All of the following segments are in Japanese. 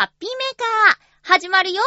ハッピーメーカー、始まるよ。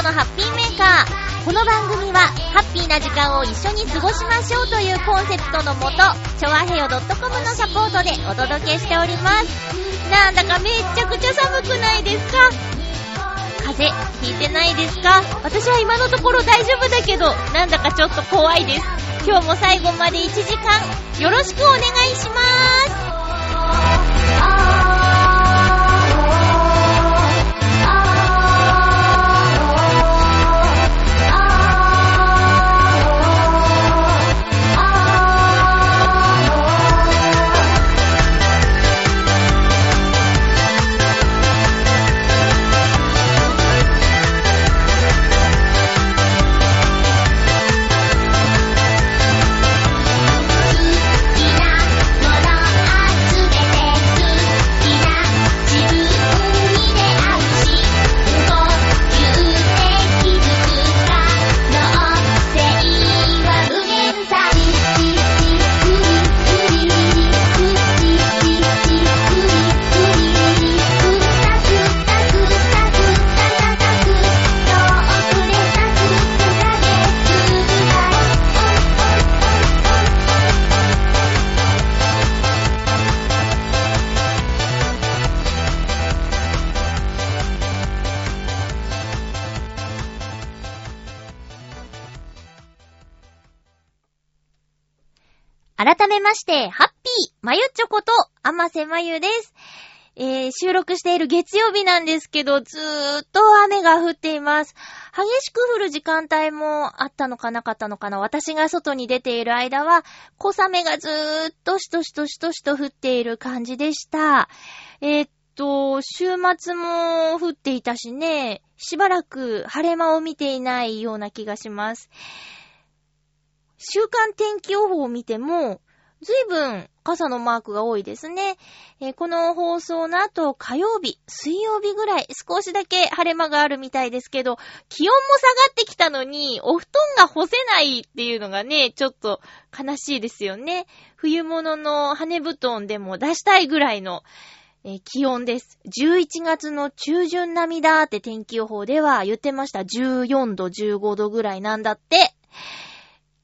17日、まゆっちょのハッピーメーカー。この番組は、ハッピーな時間を一緒に過ごしましょうというコンセプトのもと、ちょわへよ .com のサポートでお届けしております。なんだかめっちゃくちゃ寒くないですか？風邪ひいてないですか？私は今のところ大丈夫だけど、なんだかちょっと怖いです。今日も最後まで1時間、よろしくお願いします。て、ハッピー、まゆちょこと、あませまゆです。えー、収録している月曜日なんですけど、ずーっと雨が降っています。激しく降る時間帯もあったのかなかったのかな私が外に出ている間は、小雨がずーっとしとしとしとしと降っている感じでした。えーっと、週末も降っていたしね、しばらく晴れ間を見ていないような気がします。週間天気予報を見ても、ずいぶん傘のマークが多いですね。えーこの放送の後、火曜日、水曜日ぐらい、少しだけ晴れ間があるみたいですけど、気温も下がってきたのに、お布団が干せないっていうのがね、ちょっと悲しいですよね。冬物の羽布団でも出したいぐらいの、えー気温です。11月の中旬並みだって天気予報では言ってました。14度、15度ぐらいなんだって。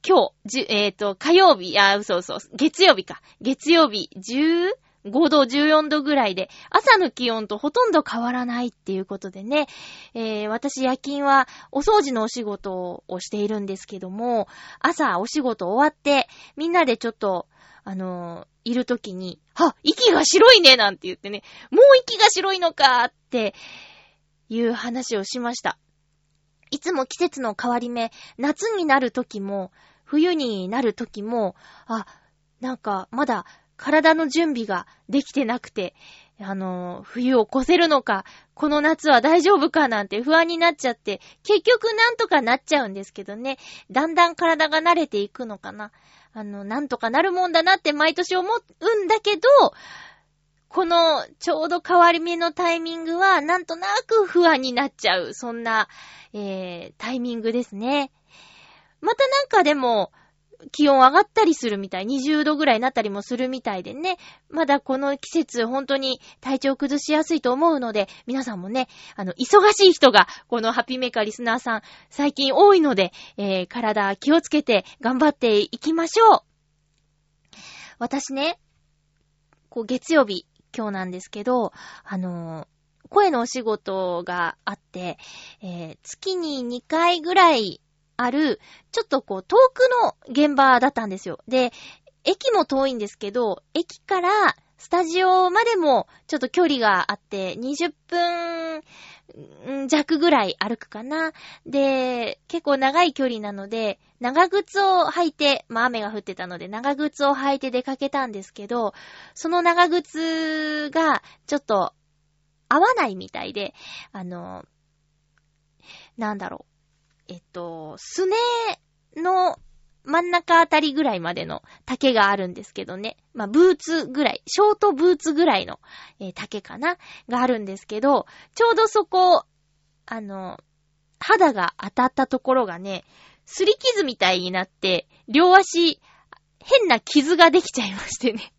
今日、じえっ、と、火曜日、あ、嘘嘘、月曜日か。月曜日、15度、14度ぐらいで、朝の気温とほとんど変わらないっていうことでね、えー私夜勤はお掃除のお仕事をしているんですけども、朝お仕事終わって、みんなでちょっと、あのーいるときに、は息が白いねなんて言ってね、もう息が白いのかっていう話をしました。いつも季節の変わり目、夏になる時も、冬になる時も、あ、なんか、まだ体の準備ができてなくて、あの、冬を越せるのか、この夏は大丈夫かなんて不安になっちゃって、結局なんとかなっちゃうんですけどね、だんだん体が慣れていくのかな。あの、なんとかなるもんだなって毎年思うんだけど、このちょうど変わり目のタイミングは、なんとなく不安になっちゃう、そんな、えー、タイミングですね。またなんかでも、気温上がったりするみたい。20度ぐらいになったりもするみたいでね。まだこの季節、本当に体調崩しやすいと思うので、皆さんもね、あの、忙しい人が、このハッピーメーカーリスナーさん、最近多いので、えー、体気をつけて頑張っていきましょう。私ね、こう、月曜日、今日なんですけど、あのー声のお仕事があって、えー月に2回ぐらいある、ちょっとこう、遠くの現場だったんですよ。で、駅も遠いんですけど、駅からスタジオまでもちょっと距離があって、20分弱ぐらい歩くかな。で、結構長い距離なので、長靴を履いて、まあ雨が降ってたので、長靴を履いて出かけたんですけど、その長靴がちょっと合わないみたいで、あの、なんだろう。えっと、すねの真ん中あたりぐらいまでの丈があるんですけどね。まあ、ブーツぐらい、ショートブーツぐらいの、えー丈かながあるんですけど、ちょうどそこ、あの、肌が当たったところがね、すり傷みたいになって、両足、変な傷ができちゃいましてね。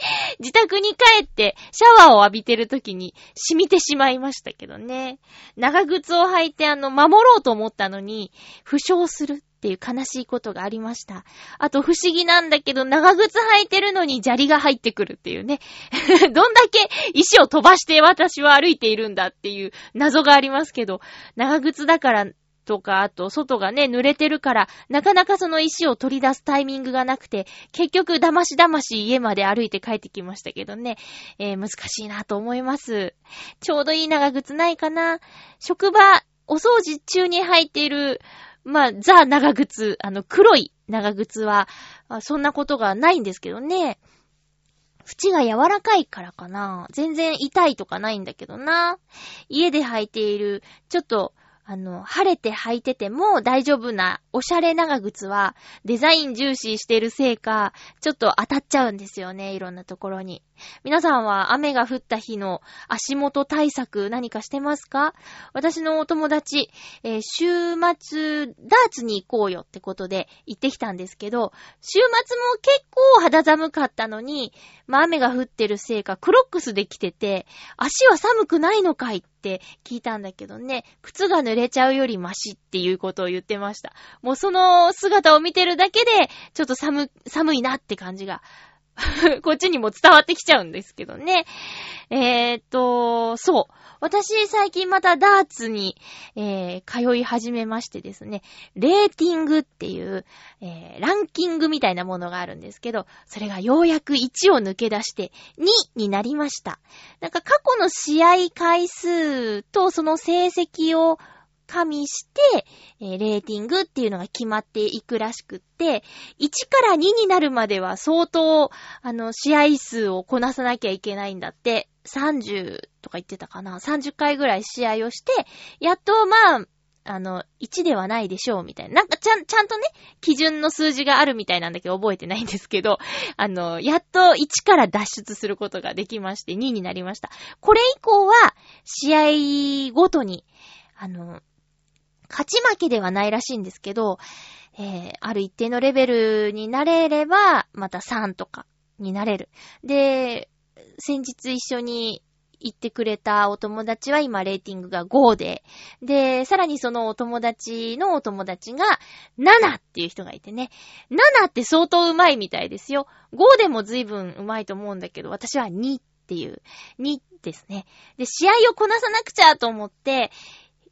自宅に帰ってシャワーを浴びてる時に染みてしまいましたけどね。長靴を履いてあの、守ろうと思ったのに、負傷するっていう悲しいことがありました。あと不思議なんだけど、長靴履いてるのに砂利が入ってくるっていうね。どんだけ石を飛ばして私は歩いているんだっていう謎がありますけど、長靴だからとか、あと外がね、濡れてるから、なかなかその石を取り出すタイミングがなくて、結局だましだまし家まで歩いて帰ってきましたけどね。えー難しいなと思います。ちょうどいい長靴ないかな職場、お掃除中に履いている、まあ、ザ長靴、あの、黒い長靴は、まあそんなことがないんですけどね。縁が柔らかいからかな全然痛いとかないんだけどな。家で履いている、ちょっと、あの、晴れて履いてても大丈夫なおしゃれ長靴はデザイン重視してるせいか、ちょっと当たっちゃうんですよね、いろんなところに。皆さんは雨が降った日の足元対策何かしてますか？私のお友達、えー週末ダーツに行こうよってことで行ってきたんですけど、週末も結構肌寒かったのに、まあ雨が降ってるせいかクロックスで来てて、足は寒くないのかいって聞いたんだけどね、靴が濡れちゃうよりマシっていうことを言ってました。もうその姿を見てるだけで、ちょっと寒、寒いなって感じが こっちにも伝わってきちゃうんですけどね。えーっと、そう。私、最近またダーツに、えー通い始めましてですね、レーティングっていう、えーランキングみたいなものがあるんですけど、それがようやく1を抜け出して2になりました。なんか過去の試合回数とその成績を加味して、えーレーティングっていうのが決まっていくらしくって、1から2になるまでは相当、あの、試合数をこなさなきゃいけないんだって、30とか言ってたかな ?30 回ぐらい試合をして、やっと、まあ、あの、1ではないでしょう、みたいな。なんか、ちゃん、ちゃんとね、基準の数字があるみたいなんだけど、覚えてないんですけど、あの、やっと1から脱出することができまして、2になりました。これ以降は、試合ごとに、あの、勝ち負けではないらしいんですけど、えー、ある一定のレベルになれれば、また3とかになれる。で、先日一緒に行ってくれたお友達は今レーティングが5で、で、さらにそのお友達のお友達が7っていう人がいてね、7って相当うまいみたいですよ。5でも随分うまいと思うんだけど、私は2っていう、2ですね。で、試合をこなさなくちゃと思って、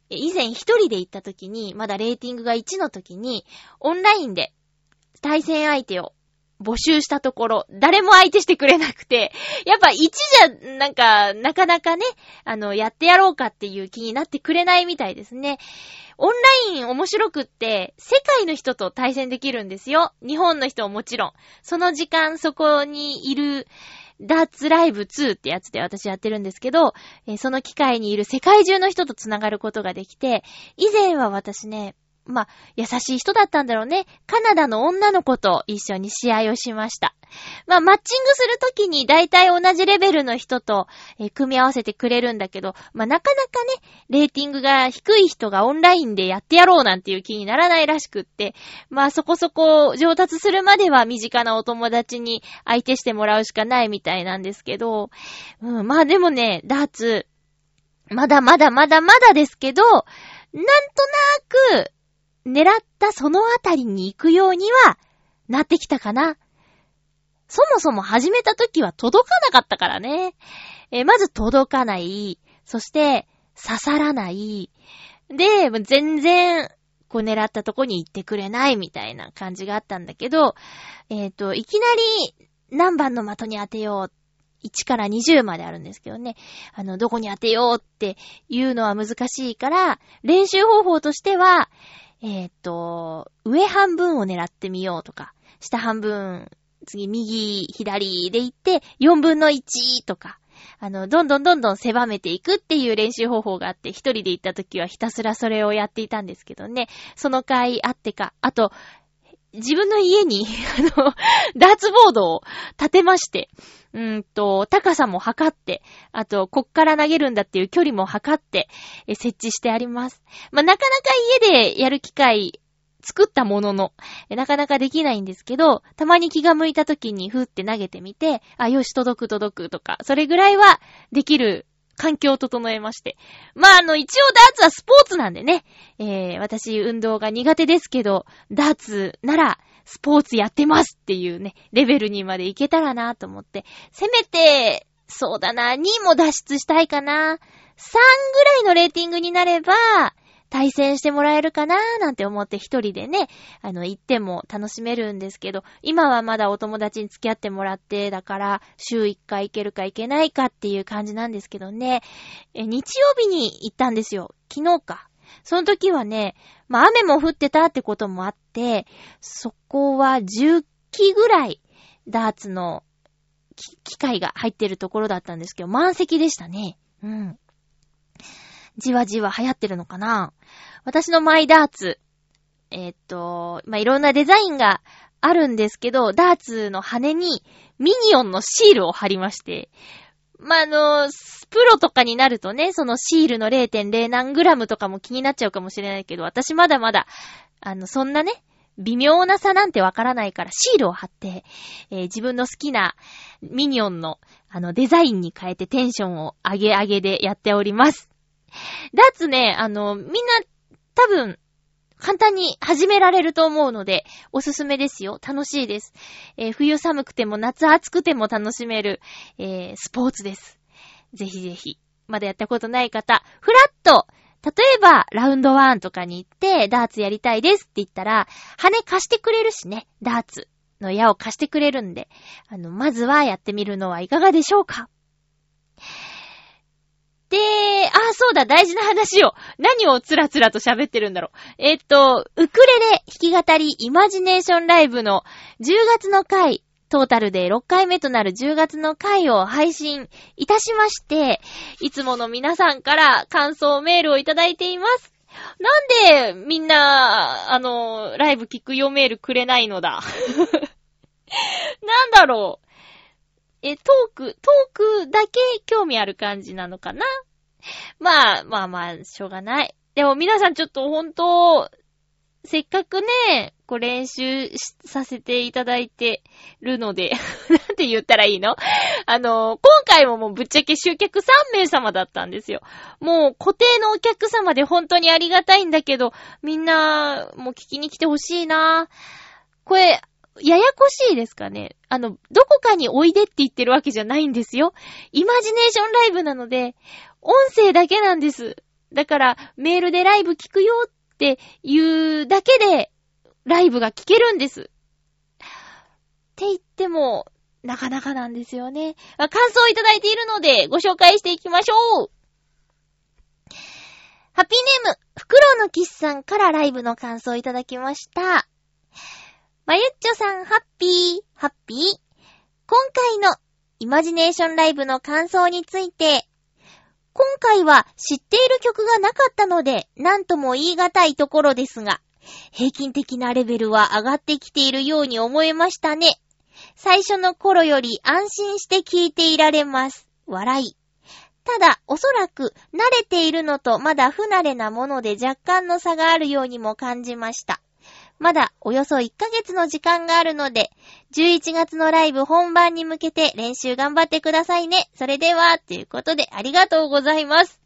以前一人で行った時に、まだレーティングが1の時に、オンラインで対戦相手を募集したところ、誰も相手してくれなくて、やっぱ1じゃ、なんか、なかなかね、あの、やってやろうかっていう気になってくれないみたいですね。オンライン面白くって、世界の人と対戦できるんですよ。日本の人ももちろん。その時間そこにいる、ダーツライブ2ってやつで私やってるんですけど、えーその機会にいる世界中の人と繋がることができて、以前は私ね、まあ、優しい人だったんだろうね。カナダの女の子と一緒に試合をしました。まあ、マッチングするときに大体同じレベルの人と、えー組み合わせてくれるんだけど、まあ、なかなかね、レーティングが低い人がオンラインでやってやろうなんていう気にならないらしくって、まあ、そこそこ上達するまでは身近なお友達に相手してもらうしかないみたいなんですけど、うん、まあでもね、ダーツ、まだまだまだまだですけど、なんとなく、狙ったそのあたりに行くようには、なってきたかな。そもそも始めた時は届かなかったからね。えーまず届かない。そして、刺さらない。で、全然、こう狙ったとこに行ってくれないみたいな感じがあったんだけど、えっ、と、いきなり何番の的に当てよう。1から20まであるんですけどね。あの、どこに当てようっていうのは難しいから、練習方法としては、えーっと、上半分を狙ってみようとか、下半分、次右、左で行って、4分の1とか、あの、どんどんどんどん狭めていくっていう練習方法があって、一人で行った時はひたすらそれをやっていたんですけどね。その回あってか、あと、自分の家に、あの、ダーツボードを立てまして、うんと、高さも測って、あと、こっから投げるんだっていう距離も測って、設置してあります。まあ、なかなか家でやる機会、作ったものの、なかなかできないんですけど、たまに気が向いた時にふって投げてみて、あ、よし、届く届くとか、それぐらいはできる環境を整えまして。まあ、あの、一応ダーツはスポーツなんでね、えー、私運動が苦手ですけど、ダーツならスポーツやってますっていうね、レベルにまでいけたらなと思って、せめて、そうだな、2も脱出したいかな。3ぐらいのレーティングになれば、対戦してもらえるかなーなんて思って一人でね、あの、行っても楽しめるんですけど、今はまだお友達に付き合ってもらって、だから、週1回行けるか行けないかっていう感じなんですけどね、え日曜日に行ったんですよ。昨日か。その時はね、まあ雨も降ってたってこともあって、そこは10機ぐらいダーツの機械が入ってるところだったんですけど、満席でしたね。うん。じわじわ流行ってるのかな？私のマイダーツ。えーっと、まあ、いろんなデザインがあるんですけど、ダーツの羽にミニオンのシールを貼りまして、まあ、の、プロとかになるとね、そのシールの0.0何グラムとかも気になっちゃうかもしれないけど、私まだまだ、あの、そんなね、微妙な差なんてわからないからシールを貼って、えー自分の好きなミニオンの、あの、デザインに変えてテンションを上げ上げでやっております。ダーツね、あの、みんな多分、簡単に始められると思うので、おすすめですよ。楽しいです。えー冬寒くても夏暑くても楽しめる、えースポーツです。ぜひぜひ。まだやったことない方、フラッと、例えば、ラウンド1とかに行って、ダーツやりたいですって言ったら、羽貸してくれるしね、ダーツの矢を貸してくれるんで、あの、まずはやってみるのはいかがでしょうか？で、あ、そうだ、大事な話を。何をつらつらと喋ってるんだろう。えっと、ウクレレ弾き語りイマジネーションライブの10月の回、トータルで6回目となる10月の回を配信いたしまして、いつもの皆さんから感想メールをいただいています。なんでみんな、あの、ライブ聞くよメールくれないのだ。なんだろう。え、トーク、トークだけ興味ある感じなのかな？まあ、まあまあ、しょうがない。でも皆さんちょっと本当、せっかくね、こう練習させていただいてるので、なんて言ったらいいの？あの、今回ももうぶっちゃけ集客3名様だったんですよ。もう固定のお客様で本当にありがたいんだけど、みんな、もう聞きに来てほしいなこれ、ややこしいですかねあの、どこかにおいでって言ってるわけじゃないんですよ。イマジネーションライブなので、音声だけなんです。だから、メールでライブ聞くよって言うだけで、ライブが聞けるんです。って言っても、なかなかなんですよね。感想をいただいているので、ご紹介していきましょう。ハッピーネーム、フクロウのキスさんからライブの感想をいただきました。まゆっちょさん、ハッピー、ハッピー。今回のイマジネーションライブの感想について、今回は知っている曲がなかったので、なんとも言い難いところですが、平均的なレベルは上がってきているように思えましたね。最初の頃より安心して聴いていられます。笑い。ただ、おそらく慣れているのとまだ不慣れなもので若干の差があるようにも感じました。まだおよそ1ヶ月の時間があるので、11月のライブ本番に向けて練習頑張ってくださいね。それでは、ということでありがとうございます。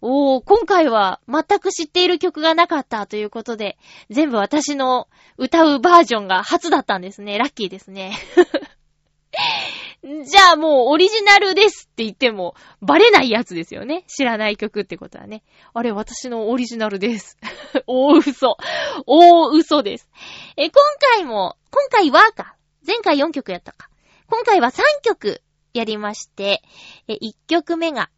おー、今回は全く知っている曲がなかったということで、全部私の歌うバージョンが初だったんですね。ラッキーですね。じゃあもうオリジナルですって言ってもバレないやつですよね。知らない曲ってことはね。あれ、私のオリジナルです。大嘘。大嘘です。え、今回も、今回はか。前回4曲やったか。今回は3曲やりまして、え、1曲目が、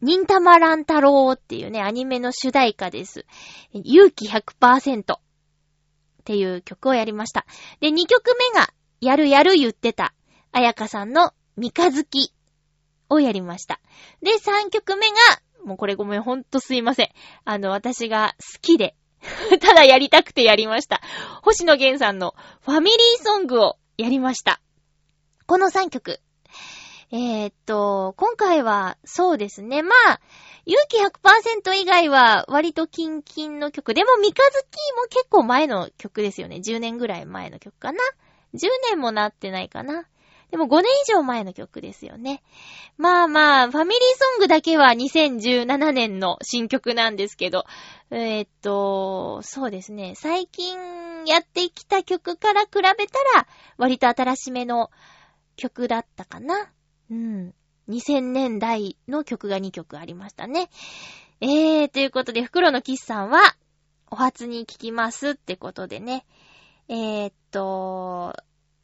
忍たま乱太郎っていうね、アニメの主題歌です。勇気100%っていう曲をやりました。で、2曲目が、やるやる言ってた、あやかさんの三日月をやりました。で、3曲目が、もうこれごめん、ほんとすいません。あの、私が好きで ただやりたくてやりました。星野源さんのファミリーソングをやりました。この3曲。えー、っと、今回はそうですね。まあ、勇気100%以外は割とキンキンの曲。でも三日月も結構前の曲ですよね。10年ぐらい前の曲かな。10年もなってないかな。でも5年以上前の曲ですよね。まあまあ、ファミリーソングだけは2017年の新曲なんですけど、えー、っと、そうですね。最近やってきた曲から比べたら、割と新しめの曲だったかな。うん。2000年代の曲が2曲ありましたね。えー、ということで、袋のキスさんは、お初に聞きますってことでね。えー、っと、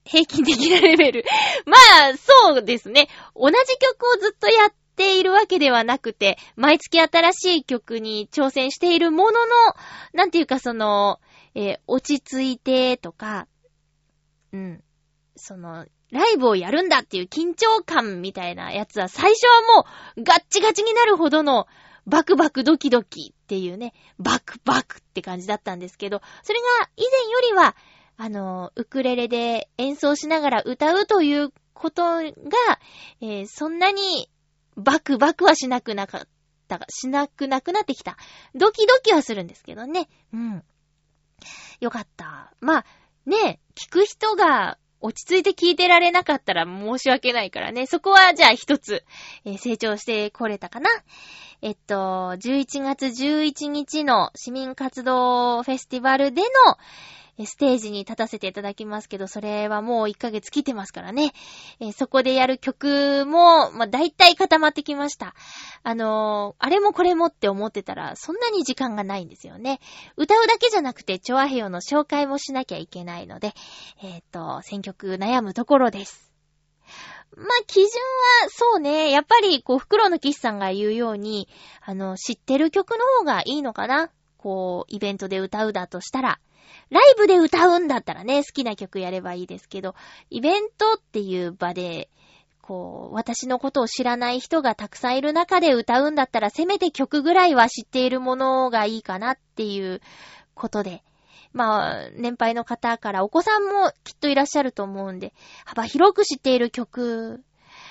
平均的なレベル。まあ、そうですね。同じ曲をずっとやっているわけではなくて、毎月新しい曲に挑戦しているものの、なんていうかその、えー、落ち着いてとか、うん。その、ライブをやるんだっていう緊張感みたいなやつは最初はもうガッチガチになるほどのバクバクドキドキっていうね、バクバクって感じだったんですけど、それが以前よりはあの、ウクレレで演奏しながら歌うということが、えー、そんなにバクバクはしなくなかったが、しなくなくなってきた。ドキドキはするんですけどね。うん。よかった。まあ、ね、聞く人が落ち着いて聞いてられなかったら申し訳ないからね。そこはじゃあ一つ、えー、成長してこれたかな。えっと、11月11日の市民活動フェスティバルでの、ステージに立たせていただきますけど、それはもう1ヶ月切ってますからね。え、そこでやる曲も、まあ、大体固まってきました。あのー、あれもこれもって思ってたら、そんなに時間がないんですよね。歌うだけじゃなくて、チョアヘヨの紹介もしなきゃいけないので、えっ、ー、と、選曲悩むところです。まあ、基準は、そうね。やっぱり、こう、袋のキスさんが言うように、あの、知ってる曲の方がいいのかなこう、イベントで歌うだとしたら。ライブで歌うんだったらね、好きな曲やればいいですけど、イベントっていう場で、こう、私のことを知らない人がたくさんいる中で歌うんだったら、せめて曲ぐらいは知っているものがいいかなっていうことで。まあ、年配の方からお子さんもきっといらっしゃると思うんで、幅広く知っている曲。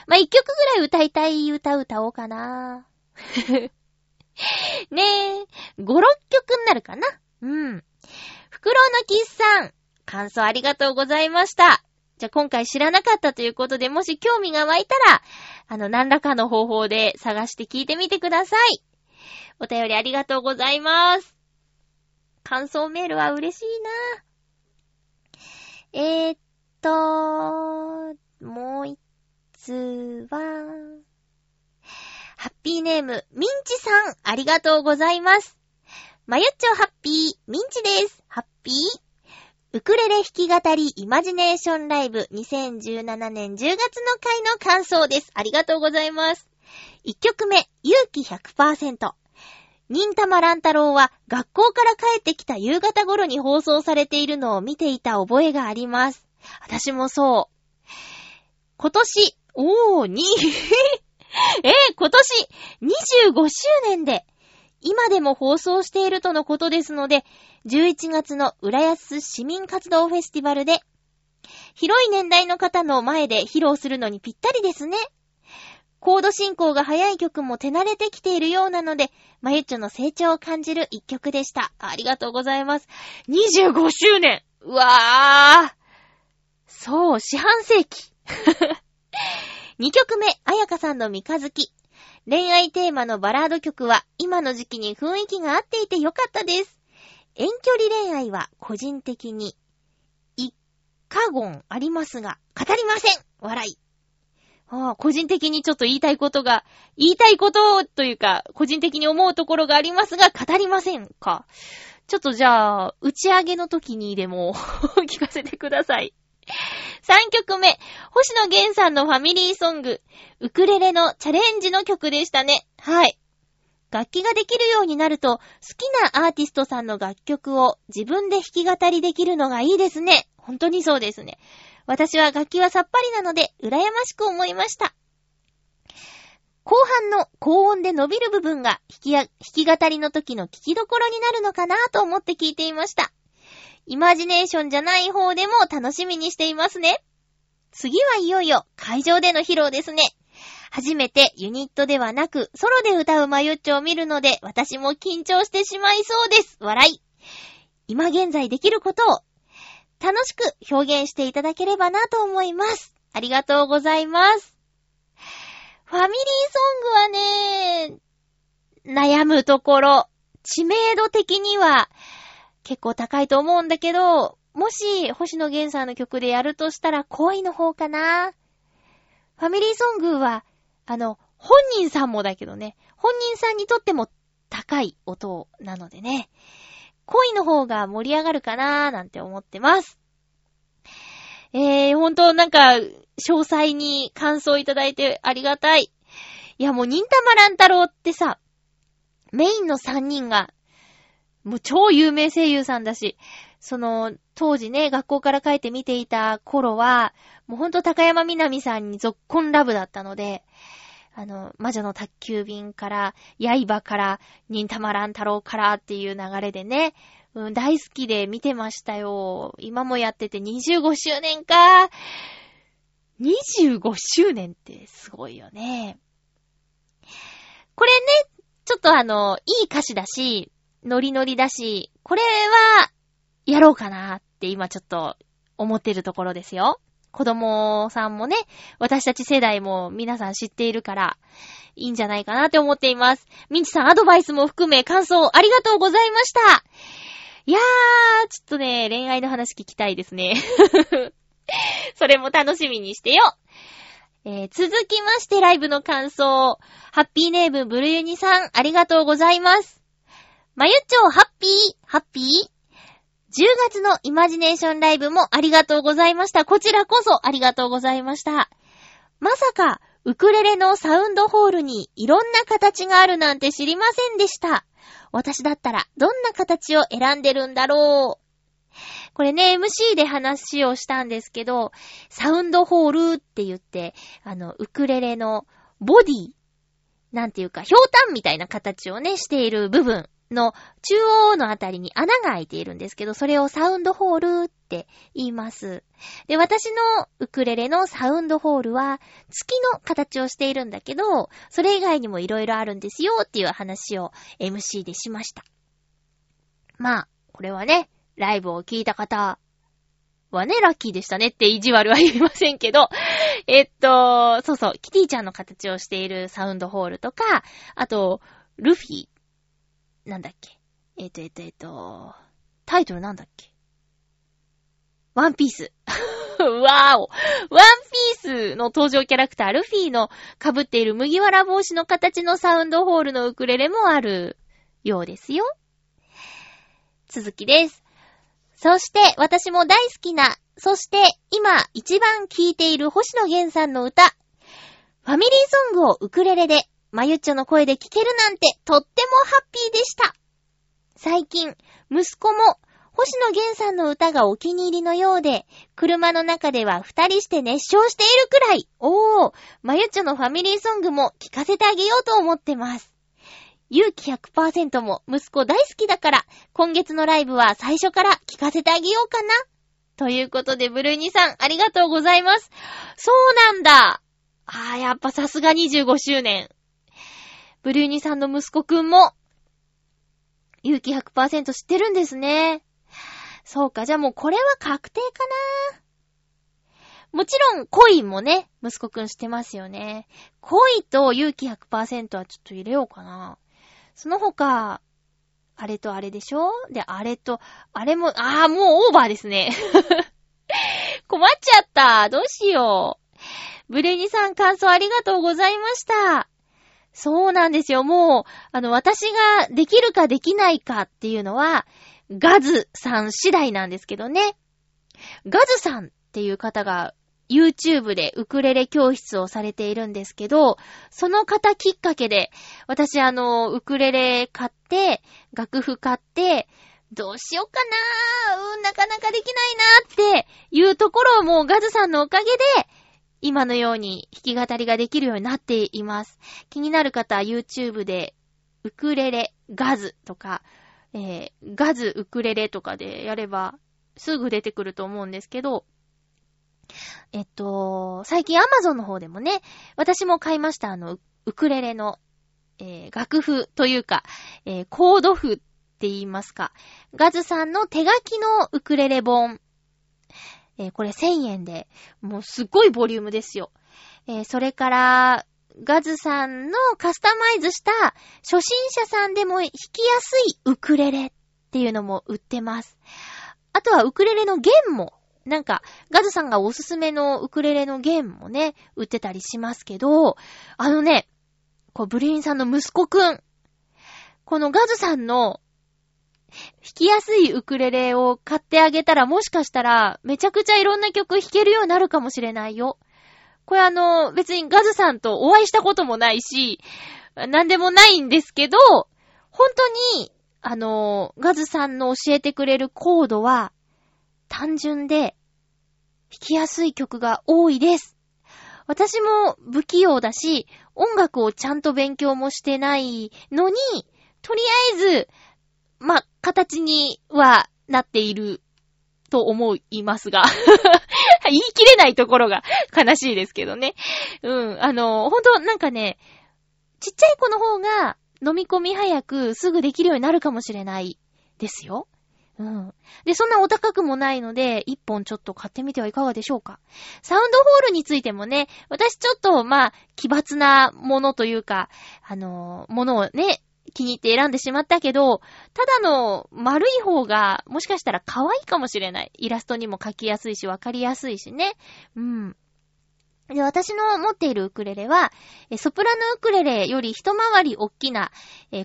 まあ、一曲ぐらい歌いたい歌歌おうかな。ねえ、5、6曲になるかな？うん。袋のキスさん、感想ありがとうございました。じゃあ今回知らなかったということで、もし興味が湧いたら、あの、何らかの方法で探して聞いてみてください。お便りありがとうございます。感想メールは嬉しいな。えー、っと、もう一つは、ハッピーネーム、ミンチさん、ありがとうございます。まゆっちょハッピー、ミンチです。ハッピーウクレレ弾き語りイマジネーションライブ2017年10月の回の感想です。ありがとうございます。1曲目、勇気100%。忍たま乱太郎は学校から帰ってきた夕方頃に放送されているのを見ていた覚えがあります。私もそう。今年、おー、に、えー、今年25周年で今でも放送しているとのことですので、11月の浦安市民活動フェスティバルで、広い年代の方の前で披露するのにぴったりですね。コード進行が早い曲も手慣れてきているようなので、まゆっちょの成長を感じる一曲でした。ありがとうございます。25周年うわーそう、四半世紀。2曲目、あやかさんの三日月。恋愛テーマのバラード曲は今の時期に雰囲気が合っていてよかったです。遠距離恋愛は個人的に一過言ありますが、語りません笑い。ああ、個人的にちょっと言いたいことが、言いたいことというか、個人的に思うところがありますが、語りませんか？ちょっとじゃあ、打ち上げの時にでも 聞かせてください。3曲目、星野源さんのファミリーソング、ウクレレのチャレンジの曲でしたね。はい。楽器ができるようになると、好きなアーティストさんの楽曲を自分で弾き語りできるのがいいですね。本当にそうですね。私は楽器はさっぱりなので、羨ましく思いました。後半の高音で伸びる部分が弾き弾き語りの時の聞きどころになるのかなと思って聞いていました。イマジネーションじゃない方でも楽しみにしていますね。次はいよいよ会場での披露ですね。初めてユニットではなくソロで歌うマユッチョを見るので私も緊張してしまいそうです。笑い。今現在できることを楽しく表現していただければなと思います。ありがとうございます。ファミリーソングはね、悩むところ、知名度的には結構高いと思うんだけど、もし星野源さんの曲でやるとしたら恋の方かな。ファミリーソングは、あの、本人さんもだけどね、本人さんにとっても高い音なのでね、恋の方が盛り上がるかなーなんて思ってます。えー、ほんとなんか、詳細に感想いただいてありがたい。いやもう、忍たま乱太郎ってさ、メインの3人が、もう超有名声優さんだし、その、当時ね、学校から帰って見ていた頃は、もうほんと高山みなみさんに続婚ラブだったので、あの、魔女の宅急便から、刃から、忍たま乱太郎からっていう流れでね、うん、大好きで見てましたよ。今もやってて25周年か。25周年ってすごいよね。これね、ちょっとあの、いい歌詞だし、ノリノリだし、これは、やろうかなって今ちょっと思ってるところですよ。子供さんもね、私たち世代も皆さん知っているから、いいんじゃないかなって思っています。ミンチさんアドバイスも含め感想ありがとうございました。いやー、ちょっとね、恋愛の話聞きたいですね。それも楽しみにしてよ。えー、続きましてライブの感想。ハッピーネームブルユニさん、ありがとうございます。まゆっちょハッピー、ハッピー ?10 月のイマジネーションライブもありがとうございました。こちらこそありがとうございました。まさか、ウクレレのサウンドホールにいろんな形があるなんて知りませんでした。私だったらどんな形を選んでるんだろう。これね、MC で話をしたんですけど、サウンドホールって言って、あの、ウクレレのボディ、なんていうか、ひょうたんみたいな形をね、している部分の中央のあたりに穴が開いているんですけど、それをサウンドホールって言います。で、私のウクレレのサウンドホールは月の形をしているんだけど、それ以外にも色々あるんですよっていう話を MC でしました。まあ、これはね、ライブを聞いた方はね、ラッキーでしたねって意地悪は言いませんけど、えっと、そうそう、キティちゃんの形をしているサウンドホールとか、あと、ルフィ、なんだっけ？えっと、えっと、えっと、タイトルなんだっけ？ワンピース。わーお。ワンピースの登場キャラクター、ルフィの被っている麦わら帽子の形のサウンドホールのウクレレもあるようですよ。続きです。そして、私も大好きな、そして、今、一番聴いている星野源さんの歌。ファミリーソングをウクレレで、まゆっちょの声で聴けるなんて、とってもハッピーでした。最近、息子も、星野源さんの歌がお気に入りのようで、車の中では二人して熱唱しているくらい。おー、まゆっちょのファミリーソングも聴かせてあげようと思ってます。勇気100%も息子大好きだから、今月のライブは最初から聴かせてあげようかな。ということで、ブルーニさん、ありがとうございます。そうなんだ。あー、やっぱさすが25周年。ブルーニさんの息子くんも、勇気100%知ってるんですね。そうか、じゃあもうこれは確定かな。もちろん、恋もね、息子くん知ってますよね。恋と勇気100%はちょっと入れようかな。その他、あれとあれでしょ？で、あれと、あれも、ああ、もうオーバーですね。困っちゃった。どうしよう。ブレニさん感想ありがとうございました。そうなんですよ。もう、あの、私ができるかできないかっていうのは、ガズさん次第なんですけどね。ガズさんっていう方が YouTube でウクレレ教室をされているんですけど、その方きっかけで、私あの、ウクレレ買って、楽譜買って、どうしようかなー、うん、なかなかできないなーっていうところをもうガズさんのおかげで、今のように弾き語りができるようになっています。気になる方は YouTube でウクレレガズとか、えー、ガズウクレレとかでやればすぐ出てくると思うんですけど、えっと、最近 Amazon の方でもね、私も買いました、あの、ウクレレの、えー、楽譜というか、えー、コード譜って言いますか。ガズさんの手書きのウクレレ本。えー、これ1000円で、もうすっごいボリュームですよ。えー、それから、ガズさんのカスタマイズした初心者さんでも弾きやすいウクレレっていうのも売ってます。あとはウクレレの弦もなんか、ガズさんがおすすめのウクレレのゲームもね、売ってたりしますけど、あのね、こう、ブリーンさんの息子くん、このガズさんの弾きやすいウクレレを買ってあげたら、もしかしたら、めちゃくちゃいろんな曲弾けるようになるかもしれないよ。これあの、別にガズさんとお会いしたこともないし、なんでもないんですけど、本当に、あの、ガズさんの教えてくれるコードは、単純で、弾きやすい曲が多いです。私も不器用だし、音楽をちゃんと勉強もしてないのに、とりあえず、ま、形にはなっていると思いますが 言い切れないところが悲しいですけどね。うん、あの、ほんとなんかね、ちっちゃい子の方が飲み込み早くすぐできるようになるかもしれないですよ。うん。で、そんなお高くもないので、一本ちょっと買ってみてはいかがでしょうか。サウンドホールについてもね、私ちょっと、まあ、奇抜なものというか、あのー、ものをね、気に入って選んでしまったけど、ただの丸い方が、もしかしたら可愛いかもしれない。イラストにも描きやすいし、わかりやすいしね。うん。で、私の持っているウクレレは、ソプラノウクレレより一回り大きな、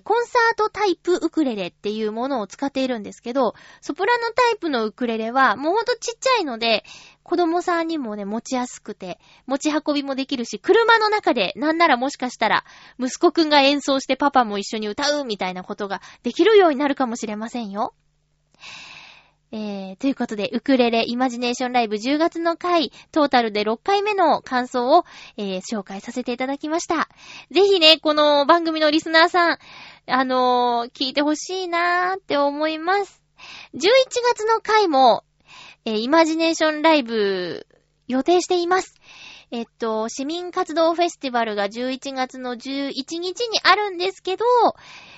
コンサートタイプウクレレっていうものを使っているんですけど、ソプラノタイプのウクレレはもうほんとちっちゃいので、子供さんにもね、持ちやすくて、持ち運びもできるし、車の中で、なんならもしかしたら、息子くんが演奏してパパも一緒に歌うみたいなことができるようになるかもしれませんよ。えー、ということで、ウクレレイマジネーションライブ10月の回、トータルで6回目の感想を、えー、紹介させていただきました。ぜひね、この番組のリスナーさん、あのー、聞いてほしいなーって思います。11月の回も、えー、イマジネーションライブ予定しています。えっと、市民活動フェスティバルが11月の11日にあるんですけど、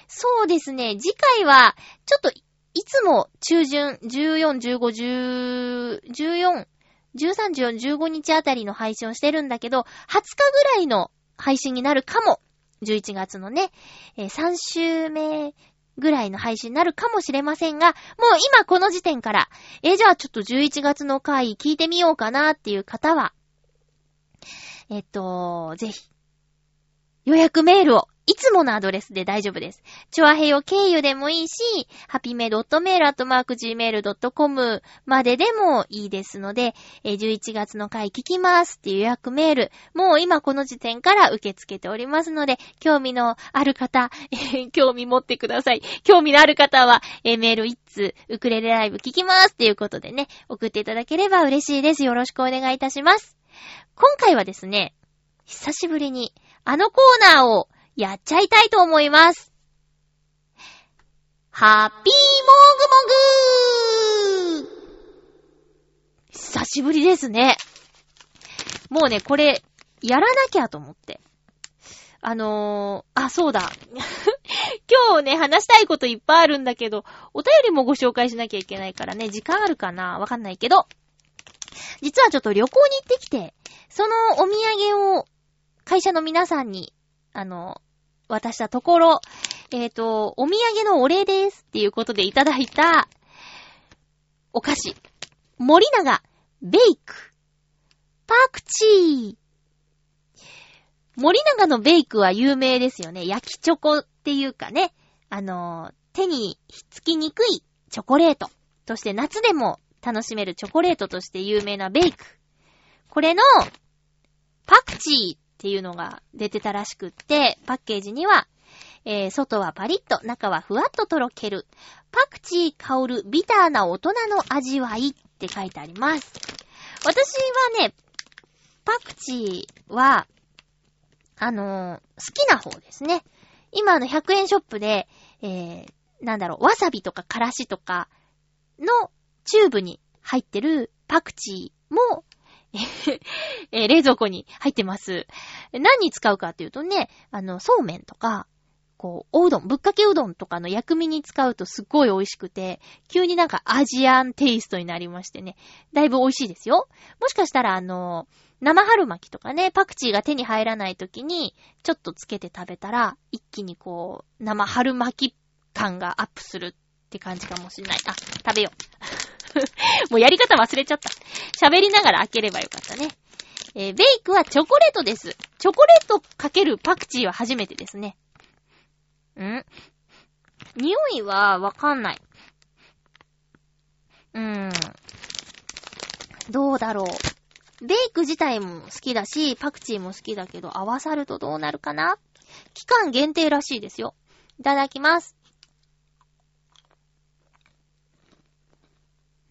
そうですね、次回は、ちょっといつも中旬、14、15、14、13、14、15日あたりの配信をしてるんだけど、20日ぐらいの配信になるかも。11月のね、えー、3週目ぐらいの配信になるかもしれませんが、もう今この時点から、えー、じゃあちょっと11月の回聞いてみようかなっていう方は、えっと、ぜひ、予約メールをいつものアドレスで大丈夫です。チョアヘヨ経由でもいいし、ハピメドットメールアットマーク gmail.com まででもいいですので、11月の回聞きますっていう予約メール、もう今この時点から受け付けておりますので、興味のある方、興味持ってください。興味のある方は、メール1通、ウクレレライブ聞きますっていうことでね、送っていただければ嬉しいです。よろしくお願いいたします。今回はですね、久しぶりに、あのコーナーをやっちゃいたいと思います。ハッピーモグモグ久しぶりですね。もうね、これ、やらなきゃと思って。あのー、あ、そうだ。今日ね、話したいこといっぱいあるんだけど、お便りもご紹介しなきゃいけないからね、時間あるかな？わかんないけど。実はちょっと旅行に行ってきて、そのお土産を会社の皆さんに、あの、渡したところ、えっ、ー、と、お土産のお礼ですっていうことでいただいた、お菓子。森永、ベイク、パクチー。森永のベイクは有名ですよね。焼きチョコっていうかね、あの、手にひっつきにくいチョコレートとして夏でも楽しめるチョコレートとして有名なベイク。これの、パクチーっていうのが出てたらしくって、パッケージには、えー、外はパリッと、中はふわっととろける。パクチー香るビターな大人の味わいって書いてあります。私はね、パクチーは、あのー好きな方ですね。今の100円ショップで、えー、なんだろう、わさびとかからしとかのチューブに入ってるパクチーも、えー冷蔵庫に入ってます。何に使うかっていうとね、あの、そうめんとか、こう、おうどん、ぶっかけうどんとかの薬味に使うとすっごい美味しくて、急になんかアジアンテイストになりましてね、だいぶ美味しいですよ。もしかしたらあの、生春巻きとかね、パクチーが手に入らない時に、ちょっとつけて食べたら、一気にこう、生春巻き感がアップするって感じかもしれない。あ、食べよう。もうやり方忘れちゃった。喋りながら開ければよかったね。えーベイクはチョコレートです。チョコレートかけるパクチーは初めてですね。ん匂いはわかんない。うーん。どうだろう。ベイク自体も好きだし、パクチーも好きだけど、合わさるとどうなるかな？期間限定らしいですよ。いただきます。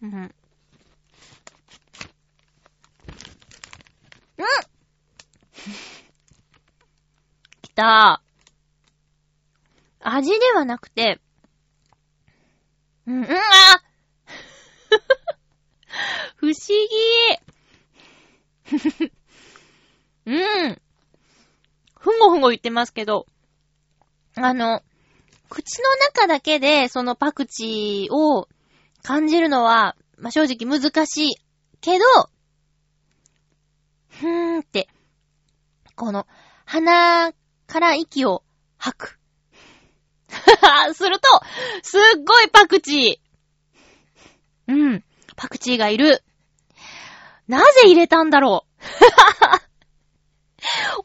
うん。うん。きた。味ではなくて、うん、うん、あ 不思議。うん。ふんごふんご言ってますけど、あの、口の中だけでそのパクチーを感じるのは、まあ、正直難しいけど、ふーんって、この、鼻から息を吐く。すると、すっごいパクチー。うん。パクチーがいる。なぜ入れたんだろ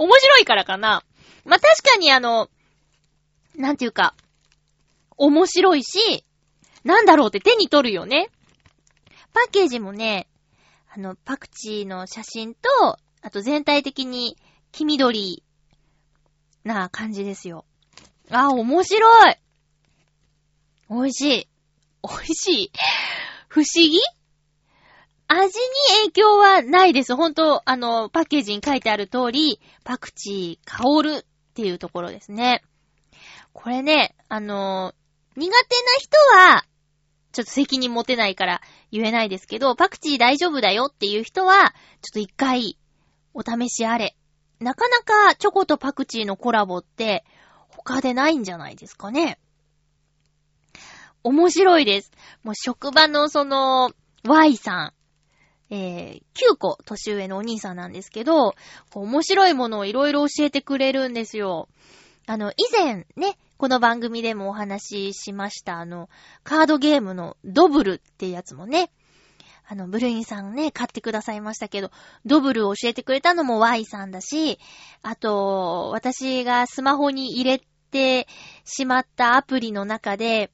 う 面白いからかな。まあ、確かにあの、なんていうか、面白いし、なんだろうって手に取るよね。パッケージもね、あの、パクチーの写真と、あと全体的に黄緑な感じですよ。あ、面白い美味しい。美味しい。不思議？味に影響はないです。本当あの、パッケージに書いてある通り、パクチー香るっていうところですね。これね、あの、苦手な人は、ちょっと責任持てないから言えないですけど、パクチー大丈夫だよっていう人は、ちょっと一回、お試しあれ。なかなかチョコとパクチーのコラボって、他でないんじゃないですかね。面白いです。もう職場のその、Y さん。えー、9個年上のお兄さんなんですけど、面白いものをいろいろ教えてくれるんですよ。あの、以前ね、この番組でもお話ししました、あの、カードゲームのドブルってやつもね、あの、ブルインさんね、買ってくださいましたけど、ドブルを教えてくれたのも Y さんだし、あと、私がスマホに入れてしまったアプリの中で、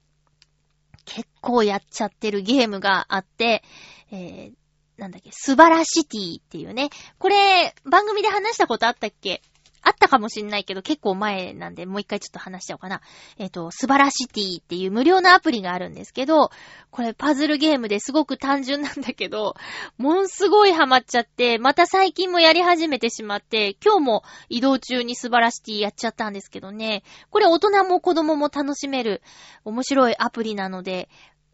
結構やっちゃってるゲームがあって、えー、なんだっけ、素晴らしティっていうね。これ、番組で話したことあったっけ？あったかもしんないけど、結構前なんで、もう一回ちょっと話しちゃおうかな。えっ、と、素晴らしティっていう無料のアプリがあるんですけど、これパズルゲームですごく単純なんだけど、ものすごいハマっちゃって、また最近もやり始めてしまって、今日も移動中に素晴らしティやっちゃったんですけどね。これ大人も子供も楽しめる面白いアプリなので、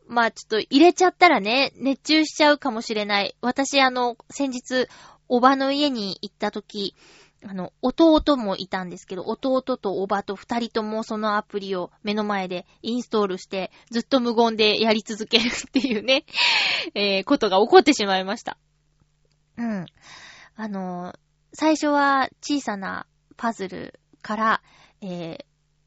まあちょっと入れちゃったらね、熱中しちゃうかもしれない。私あの、先日、おばの家に行った時、あの、弟もいたんですけど、弟とおばと二人ともそのアプリを目の前でインストールして、ずっと無言でやり続けるっていうね、えー、ことが起こってしまいました。うん。あの、最初は小さなパズルから、えー、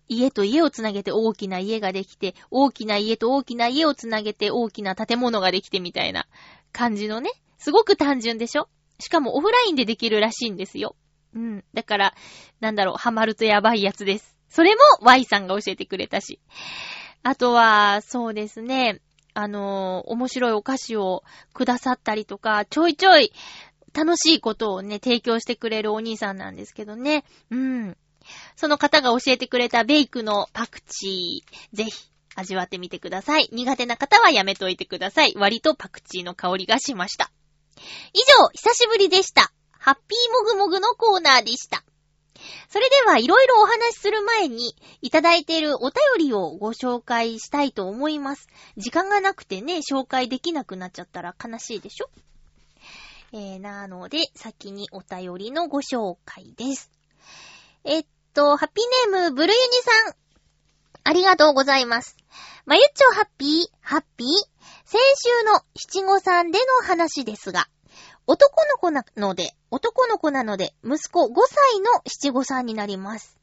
家と家をつなげて大きな家ができて、大きな家と大きな家をつなげて大きな建物ができてみたいな感じのね、すごく単純でしょ？しかもオフラインでできるらしいんですよ。うん。だから、なんだろう、ハマるとやばいやつです。それも Y さんが教えてくれたし。あとは、そうですね。あのー面白いお菓子をくださったりとか、ちょいちょい楽しいことをね、提供してくれるお兄さんなんですけどね。うん。その方が教えてくれたベイクのパクチー、ぜひ味わってみてください。苦手な方はやめといてください。割とパクチーの香りがしました。以上、久しぶりでした。ハッピーもぐもぐのコーナーでした。それでは、いろいろお話しする前に、いただいているお便りをご紹介したいと思います。時間がなくてね、紹介できなくなっちゃったら悲しいでしょ？えー、なので、先にお便りのご紹介です。えっと、ハッピーネーム、ブルユニさん。ありがとうございます。まゆっちょハッピー、ハッピー？先週の七五三での話ですが、男の子なので、男の子なので、息子5歳の七五三になります。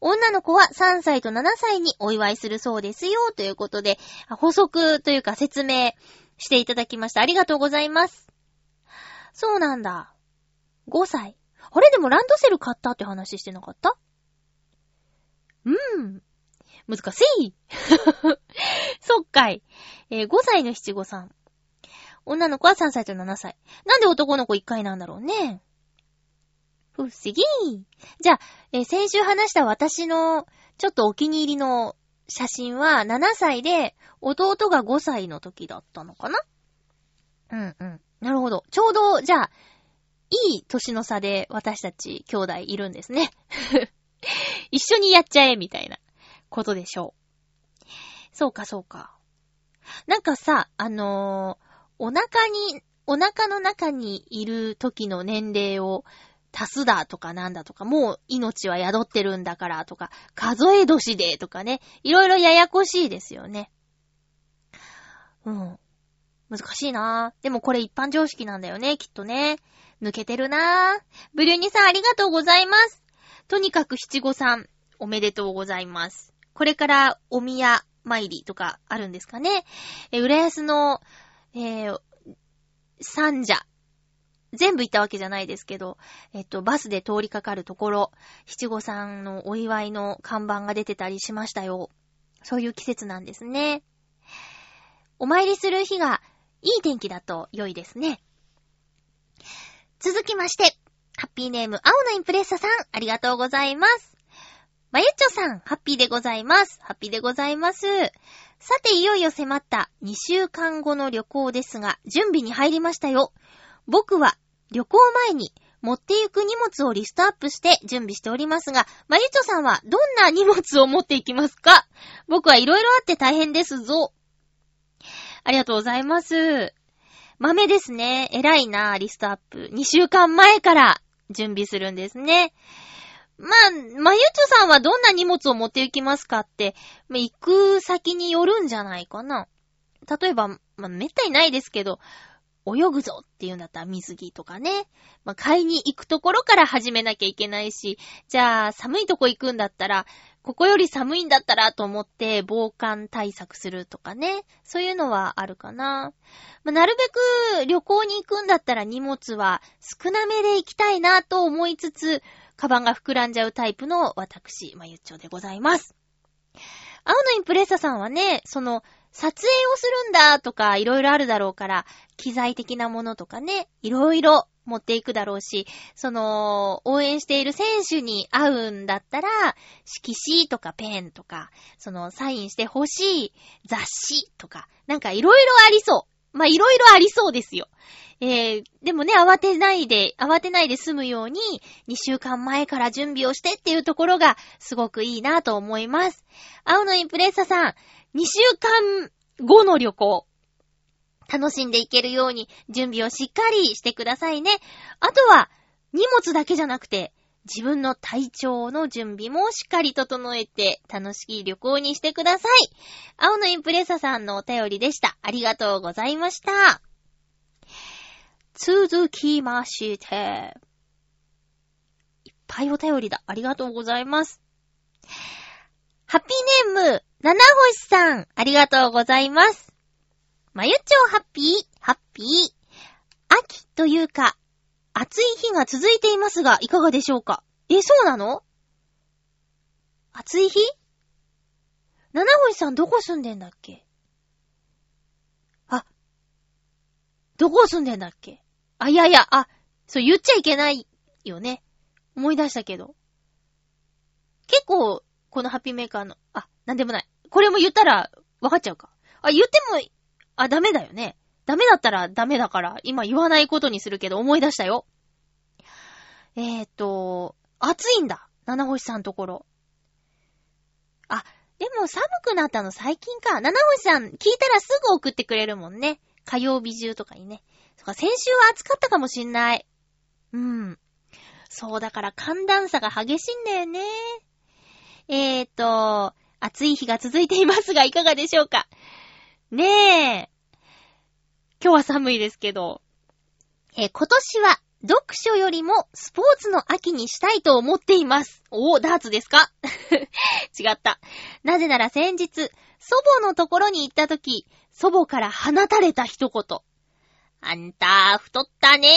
女の子は3歳と7歳にお祝いするそうですよ、ということで、補足というか説明していただきました。ありがとうございます。そうなんだ。5歳。あれ？でもランドセル買ったって話してなかった？うーん。難しい。そっかい。えー5歳の七五三。女の子は3歳と7歳。なんで男の子1回なんだろうね。不思議。じゃあ、えー先週話した私のちょっとお気に入りの写真は7歳で弟が5歳の時だったのかな？うんうん。なるほど。ちょうど、じゃあ、いい年の差で私たち兄弟いるんですね。一緒にやっちゃえ、みたいなことでしょう。そうか、そうか。なんかさ、あのーお腹に、お腹の中にいる時の年齢を足すだとかなんだとか、もう命は宿ってるんだからとか、数え年でとかね、いろいろややこしいですよね。うん。難しいなぁ。でもこれ一般常識なんだよね、きっとね。抜けてるなぁ。ブリューニさんありがとうございます。とにかく七五三、おめでとうございます。これからお宮参りとかあるんですかね。え、浦安の、えー、三社。全部行ったわけじゃないですけど、えっと、バスで通りかかるところ、七五三のお祝いの看板が出てたりしましたよ。そういう季節なんですね。お参りする日がいい天気だと良いですね。続きまして、ハッピーネーム、青のインプレッサさん、ありがとうございます。まゆっちょさん、ハッピーでございます。ハッピーでございます。さて、いよいよ迫った2週間後の旅行ですが、準備に入りましたよ。僕は旅行前に持って行く荷物をリストアップして準備しておりますが、まゆちょさんはどんな荷物を持っていきますか？僕はいろいろあって大変ですぞ。ありがとうございます。豆ですね。偉いな、リストアップ。2週間前から準備するんですね。まあ、まゆちょさんはどんな荷物を持って行きますかって、まあ行く先によるんじゃないかな。例えば、まあ、めったにないですけど、泳ぐぞっていうんだったら水着とかね。まあ、買いに行くところから始めなきゃいけないし、じゃあ寒いとこ行くんだったら、ここより寒いんだったらと思って防寒対策するとかね。そういうのはあるかな。まあ、なるべく旅行に行くんだったら荷物は少なめで行きたいなと思いつつ、カバンが膨らんじゃうタイプの私、まゆっちょでございます。青のインプレッサさんはね、その、撮影をするんだとか、いろいろあるだろうから、機材的なものとかね、いろいろ持っていくだろうし、その、応援している選手に会うんだったら、色紙とかペンとか、その、サインしてほしい雑誌とか、なんかいろいろありそう。まあ、いろいろありそうですよ。えー、でもね、慌てないで、慌てないで済むように、2週間前から準備をしてっていうところが、すごくいいなと思います。青のインプレッサさん、2週間後の旅行、楽しんでいけるように準備をしっかりしてくださいね。あとは、荷物だけじゃなくて、自分の体調の準備もしっかり整えて楽しい旅行にしてください。青のインプレッサさんのお便りでした。ありがとうございました。続きまして、いっぱいお便りだ。ありがとうございます。ハッピーネーム、七星さん、ありがとうございます。まゆっちょハッピー、ハッピー。秋というか、暑い日が続いていますが、いかがでしょうか？え、そうなの？暑い日？七星さんどこ住んでんだっけ？あどこ住んでんだっけ？あ、いやいや、あ、そう言っちゃいけないよね。思い出したけど。結構、このハッピーメーカーの、あ、なんでもない。これも言ったら、わかっちゃうか。あ、言っても、あ、ダメだよね。ダメだったらダメだから、今言わないことにするけど思い出したよ。えーと、暑いんだ。七星さんところ。あ、でも寒くなったの最近か。七星さん聞いたらすぐ送ってくれるもんね。火曜日中とかにね。そか、先週は暑かったかもしんない。うん。そう、だから寒暖差が激しいんだよね。えーと、暑い日が続いていますが、いかがでしょうかねえ。今日は寒いですけど、えー、今年は読書よりもスポーツの秋にしたいと思っています。おー、ダーツですか？違った。なぜなら先日、祖母のところに行った時、祖母から放たれた一言。あんた、太ったね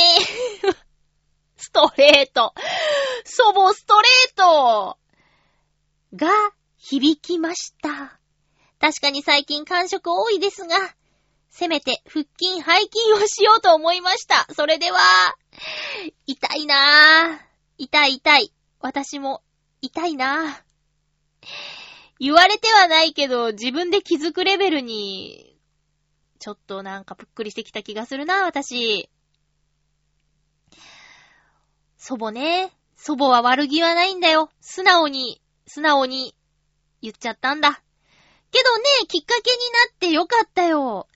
ストレート。祖母ストレートが響きました。確かに最近感触多いですが、せめて腹筋背筋をしようと思いました。それでは、痛いなぁ。痛い痛い。私も痛いなぁ。言われてはないけど、自分で気づくレベルに、ちょっとなんかぷっくりしてきた気がするなぁ、私。祖母ね。祖母は悪気はないんだよ。素直に、素直に言っちゃったんだ。けどね、きっかけになってよかったよ。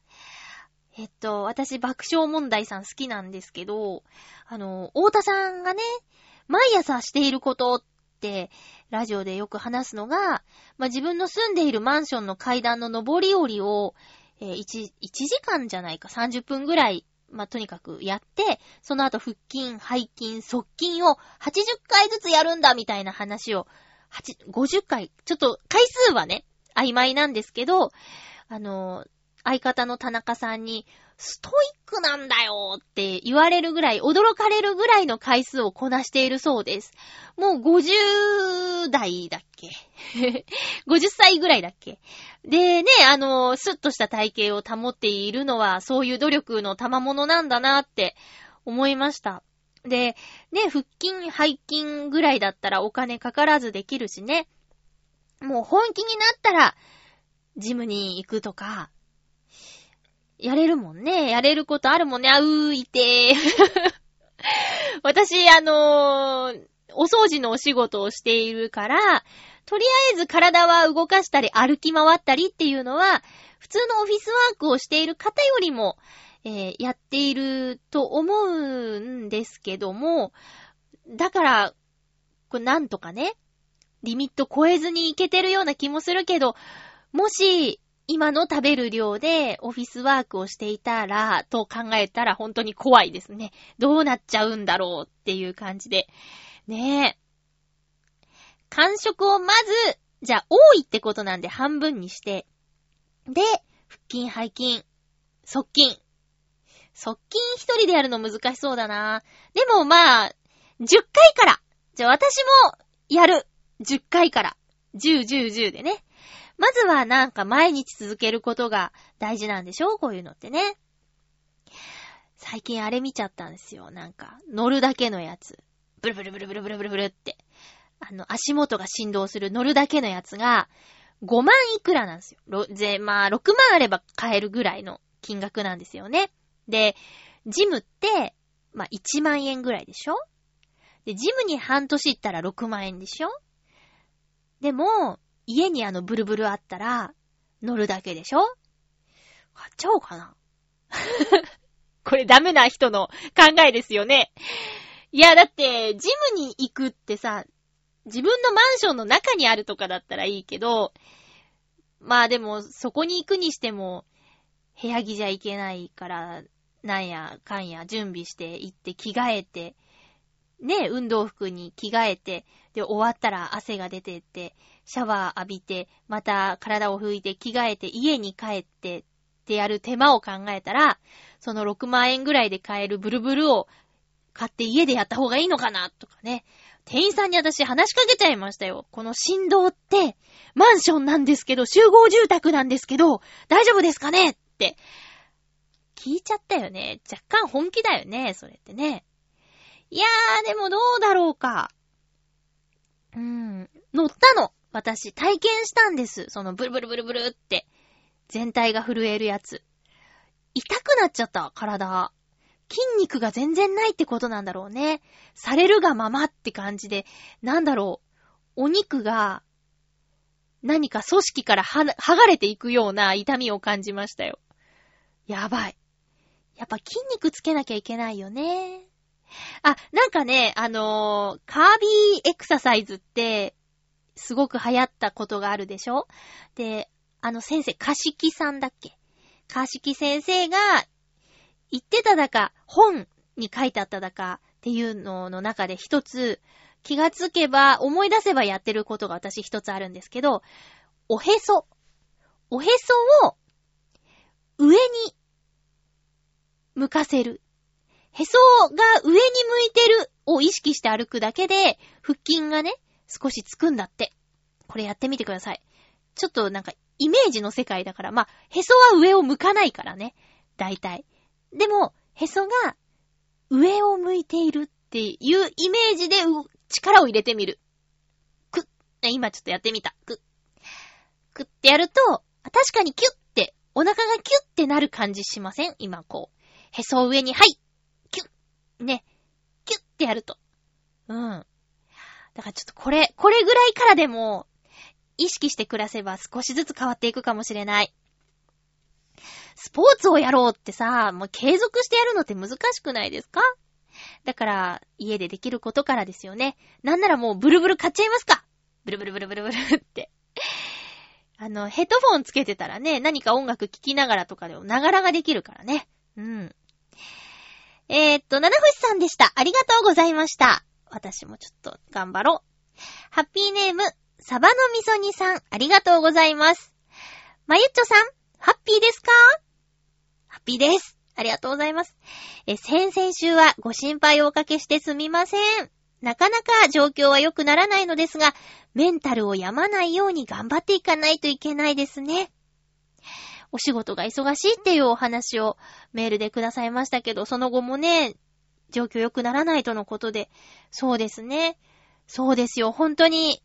えっと、私爆笑問題さん好きなんですけど、あの、太田さんがね、毎朝していることって、ラジオでよく話すのが、まあ、自分の住んでいるマンションの階段の上り下りを、えー、1、1時間じゃないか、30分ぐらい、まあ、とにかくやって、その後腹筋、背筋、側筋を80回ずつやるんだみたいな話を、8 50回、ちょっと回数はね、曖昧なんですけど、あの、相方の田中さんに、ストイックなんだよって言われるぐらい、驚かれるぐらいの回数をこなしているそうです。もう50代だっけ ?50 歳ぐらいだっけ？でね、あの、スッとした体型を保っているのは、そういう努力の賜物なんだなって思いました。で、ね、腹筋、背筋ぐらいだったらお金かからずできるしね。もう本気になったら、ジムに行くとか、やれるもんね。やれることあるもんね。あうーいてー。私、あのー、お掃除のお仕事をしているから、とりあえず体は動かしたり歩き回ったりっていうのは、普通のオフィスワークをしている方よりも、えー、やっていると思うんですけども、だから、これなんとかね、リミット超えずにいけてるような気もするけど、もし、今の食べる量でオフィスワークをしていたら、と考えたら本当に怖いですね。どうなっちゃうんだろうっていう感じで。ねえ。感触をまず、じゃあ多いってことなんで半分にして、で、腹筋、背筋、側筋。側筋一人でやるの難しそうだな。でもまあ、10回から。じゃあ私もやる。10回から。10、10、10でね。まずはなんか毎日続けることが大事なんでしょ？こういうのってね。最近あれ見ちゃったんですよ。なんか、乗るだけのやつ。ブルブルブルブルブルブルブルって。あの、足元が振動する乗るだけのやつが、5万いくらなんですよ。ぜ、まあ、6万あれば買えるぐらいの金額なんですよね。で、ジムって、まあ、1万円ぐらいでしょ？で、ジムに半年行ったら6万円でしょ？でも、家にあのブルブルあったら、乗るだけでしょ？買っちゃおうかな。これダメな人の考えですよね。いや、だって、ジムに行くってさ、自分のマンションの中にあるとかだったらいいけど、まあでも、そこに行くにしても、部屋着じゃいけないから、なんやかんや準備して行って着替えて、ね、運動服に着替えて、で、終わったら汗が出てって、シャワー浴びて、また体を拭いて着替えて家に帰ってってやる手間を考えたら、その6万円ぐらいで買えるブルブルを買って家でやった方がいいのかなとかね。店員さんに私話しかけちゃいましたよ。この振動って、マンションなんですけど、集合住宅なんですけど、大丈夫ですかねって聞いちゃったよね。若干本気だよね、それってね。いやー、でもどうだろうか。うーん、乗ったの。私、体験したんです。そのブルブルブルブルって。全体が震えるやつ。痛くなっちゃった、体。筋肉が全然ないってことなんだろうね。されるがままって感じで、なんだろう。お肉が、何か組織からは剥がれていくような痛みを感じましたよ。やばい。やっぱ筋肉つけなきゃいけないよね。あ、なんかね、あのーカービーエクササイズって、すごく流行ったことがあるでしょ？で、あの先生、かしきさんだっけ？かしき先生が言ってただか、本に書いてあっただかっていうのの中で一つ、気がつけば、思い出せばやってることが私一つあるんですけど、おへそ。おへそを上に向かせる。へそが上に向いてるを意識して歩くだけで、腹筋がね、少しつくんだって。これやってみてください。ちょっとなんか、イメージの世界だから、まあ、へそは上を向かないからね。大体。でも、へそが上を向いているっていうイメージで力を入れてみる。くっ。今ちょっとやってみた。くっ。くってやると、確かにキュッて、お腹がキュッてなる感じしません？今こう。へそを上に、はいキュッね。キュッてやると。うん。だからちょっとこれ、これぐらいからでも、意識して暮らせば少しずつ変わっていくかもしれない。スポーツをやろうってさ、もう継続してやるのって難しくないですか？だから、家でできることからですよね。なんならもうブルブル買っちゃいますかブルブルブルブルブルって。あの、ヘッドフォンつけてたらね、何か音楽聴きながらとかでも、ながらができるからね。うん。えー、っと、七星さんでした。ありがとうございました。私もちょっと頑張ろう。ハッピーネーム、サバのみそ煮さん、ありがとうございます。まゆっちょさん、ハッピーですか？ハッピーです。ありがとうございます。え、先々週はご心配をおかけしてすみません。なかなか状況は良くならないのですが、メンタルを病まないように頑張っていかないといけないですね。お仕事が忙しいっていうお話をメールでくださいましたけど、その後もね、状況良くならないとのことで、そうですね。そうですよ。本当に、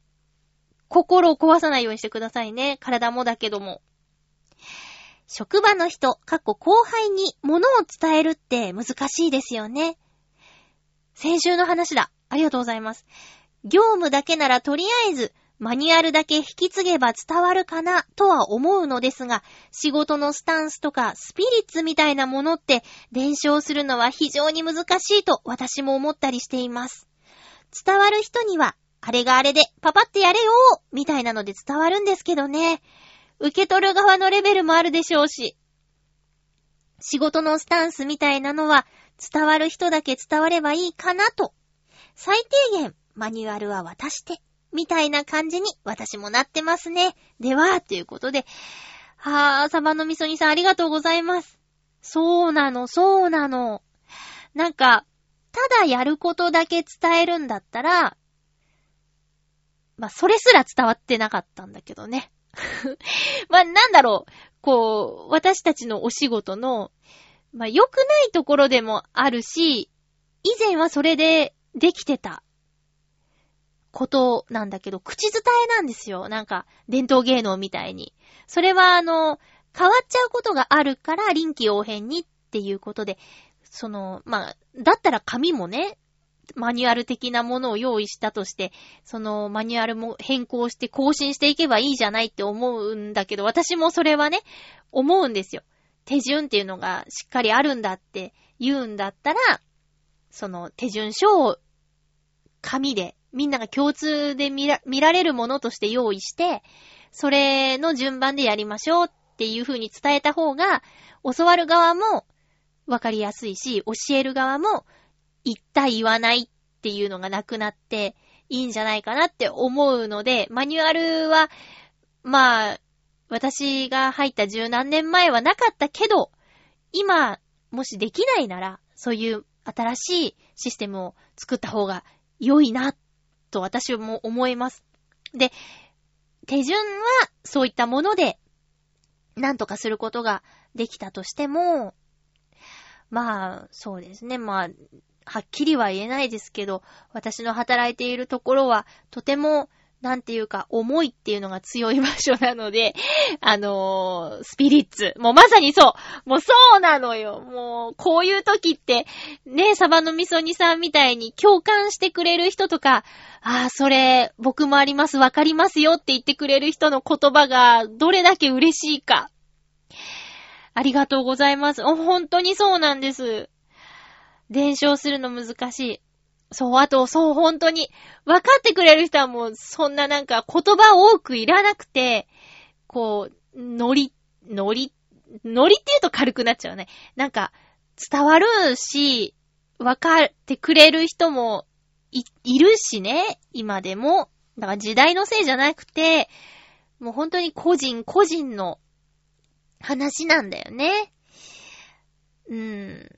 心を壊さないようにしてくださいね。体もだけども。職場の人、かっこ後輩に物を伝えるって難しいですよね。先週の話だ。ありがとうございます。業務だけならとりあえず、マニュアルだけ引き継げば伝わるかなとは思うのですが、仕事のスタンスとかスピリッツみたいなものって伝承するのは非常に難しいと私も思ったりしています。伝わる人には、あれがあれでパパってやれよみたいなので伝わるんですけどね。受け取る側のレベルもあるでしょうし。仕事のスタンスみたいなのは伝わる人だけ伝わればいいかなと。最低限マニュアルは渡して、みたいな感じに私もなってますね。では、ということで。はぁ、サバの味噌煮さんありがとうございます。そうなの、そうなの。なんか、ただやることだけ伝えるんだったら、まあ、それすら伝わってなかったんだけどね。まあ、なんだろう。こう、私たちのお仕事の、まあ、良くないところでもあるし、以前はそれでできてたことなんだけど、口伝えなんですよ。なんか、伝統芸能みたいに。それは、あの、変わっちゃうことがあるから、臨機応変にっていうことで、その、まあ、だったら紙もね、マニュアル的なものを用意したとして、そのマニュアルも変更して更新していけばいいじゃないって思うんだけど、私もそれはね、思うんですよ。手順っていうのがしっかりあるんだって言うんだったら、その手順書を紙で、みんなが共通で見ら見られるものとして用意して、それの順番でやりましょうっていう風に伝えた方が、教わる側もわかりやすいし、教える側も言った言わないっていうのがなくなっていいんじゃないかなって思うので、マニュアルは、まあ、私が入った十何年前はなかったけど、今、もしできないなら、そういう新しいシステムを作った方が良いなっ、と私も思います。で、手順はそういったもので、なんとかすることができたとしても、まあ、そうですね。まあ、はっきりは言えないですけど、私の働いているところは、とても、なんていうか、思いっていうのが強い場所なので、あのー、スピリッツ。もうまさにそう。もうそうなのよ。もう、こういう時って、ね、サバの味噌煮さんみたいに共感してくれる人とか、ああ、それ、僕もあります、わかりますよって言ってくれる人の言葉が、どれだけ嬉しいか。ありがとうございます。本当にそうなんです。伝承するの難しい。そう、あと、そう、本当に、分かってくれる人はもう、そんななんか言葉多くいらなくて、こう、ノリ、ノリ、ノリって言うと軽くなっちゃうね。なんか、伝わるし、分かってくれる人もい、いるしね、今でも。だから時代のせいじゃなくて、もう本当に個人個人の話なんだよね。うん。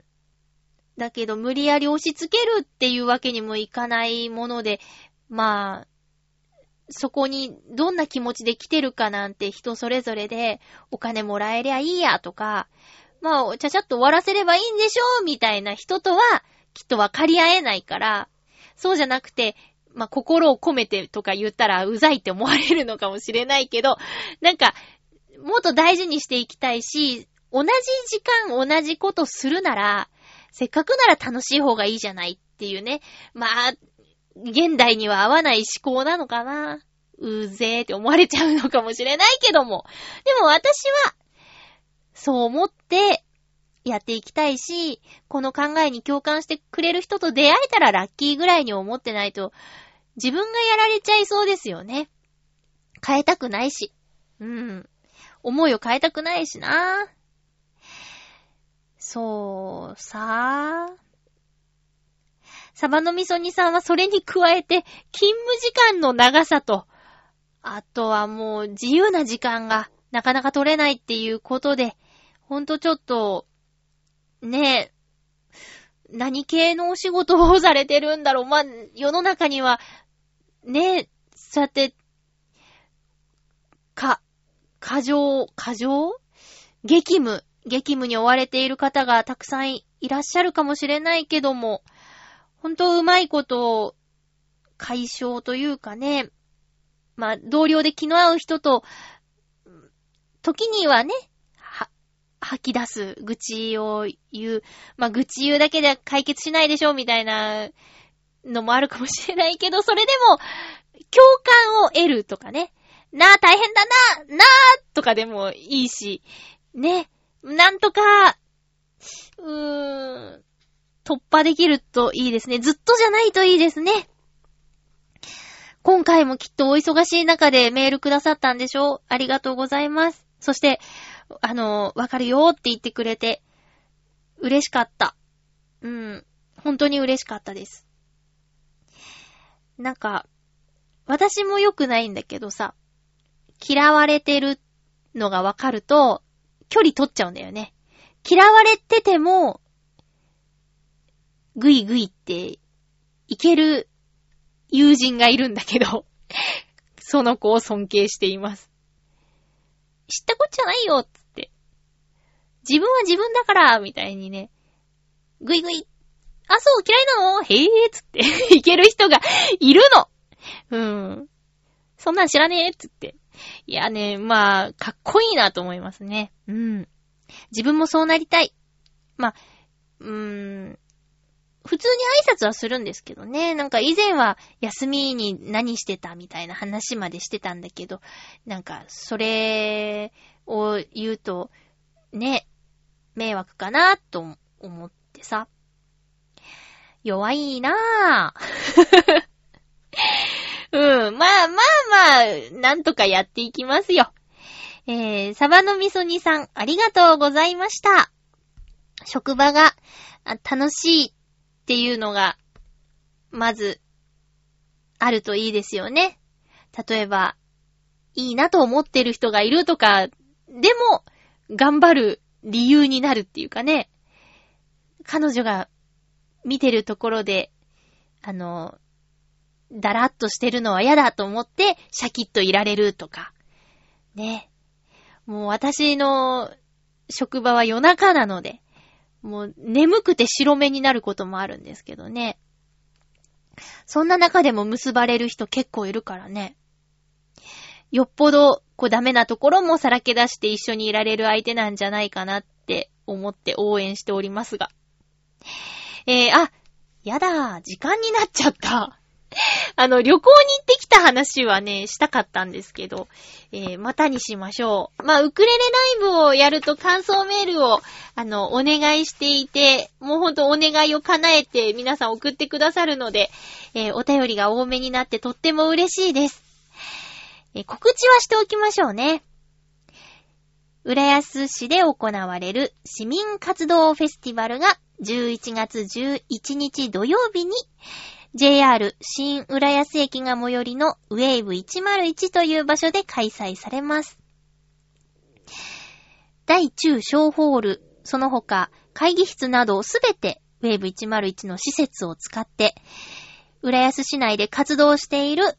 だけど無理やり押し付けるっていうわけにもいかないもので、まあ、そこにどんな気持ちで来てるかなんて人それぞれで、お金もらえりゃいいやとか、まあ、ちゃちゃっと終わらせればいいんでしょうみたいな人とは、きっと分かり合えないから、そうじゃなくて、まあ、心を込めてとか言ったらうざいって思われるのかもしれないけど、なんか、もっと大事にしていきたいし、同じ時間同じことするなら、せっかくなら楽しい方がいいじゃないっていうね。まあ、現代には合わない思考なのかな。うぜーって思われちゃうのかもしれないけども。でも私は、そう思ってやっていきたいし、この考えに共感してくれる人と出会えたらラッキーぐらいに思ってないと、自分がやられちゃいそうですよね。変えたくないし。うん。思いを変えたくないしな。そう、さあ。サバの味噌煮さんはそれに加えて、勤務時間の長さと、あとはもう自由な時間がなかなか取れないっていうことで、ほんとちょっと、ねえ、何系のお仕事をされてるんだろう。まあ、世の中には、ねえ、そうやって、か、過剰、過剰？激務、激務に追われている方がたくさんいらっしゃるかもしれないけども、ほんとうまいことを解消というかね、まあ、同僚で気の合う人と、時にはね、は、吐き出す、愚痴を言う。まあ、愚痴言うだけで解決しないでしょ、みたいなのもあるかもしれないけど、それでも、共感を得るとかね。なあ、大変だな、なあ、とかでもいいし、ね。なんとか、うーん、突破できるといいですね。ずっとじゃないといいですね。今回もきっとお忙しい中でメールくださったんでしょうありがとうございます。そして、あの、わかるよって言ってくれて、嬉しかった。うん。本当に嬉しかったです。なんか、私も良くないんだけどさ、嫌われてるのがわかると、距離取っちゃうんだよね。嫌われてても、ぐいぐいっていける友人がいるんだけど、その子を尊敬しています。知ったこっちゃないよつって。自分は自分だからみたいにね、ぐいぐい。あ、そう、嫌いなのへえつって、いける人がいるのうん。そんなん知らねえつって。いやね、まあ、かっこいいなと思いますね。うん。自分もそうなりたい。まあ、うーん。普通に挨拶はするんですけどね。なんか以前は休みに何してたみたいな話までしてたんだけど、なんかそれを言うと、ね、迷惑かなと思ってさ。弱いなぁ。うん。まあまあまあ、なんとかやっていきますよ。えー、サバの味噌煮さん、ありがとうございました。職場が楽しいっていうのが、まず、あるといいですよね。例えば、いいなと思ってる人がいるとか、でも、頑張る理由になるっていうかね。彼女が見てるところで、あの、だらっとしてるのは嫌だと思って、シャキッといられるとか。ね。もう私の職場は夜中なので、もう眠くて白目になることもあるんですけどね。そんな中でも結ばれる人結構いるからね。よっぽど、こうダメなところもさらけ出して一緒にいられる相手なんじゃないかなって思って応援しておりますが。えー、あ、やだ、時間になっちゃった。あの、旅行に行ってきた話はね、したかったんですけど、えー、またにしましょう。まあ、ウクレレライブをやると感想メールを、あの、お願いしていて、もうほんとお願いを叶えて皆さん送ってくださるので、えー、お便りが多めになってとっても嬉しいです。えー、告知はしておきましょうね。浦安市で行われる市民活動フェスティバルが11月11日土曜日に JR 新浦安駅が最寄りのウェーブ101という場所で開催されます。大中小ホール、その他会議室などすべてウェーブ101の施設を使って、浦安市内で活動している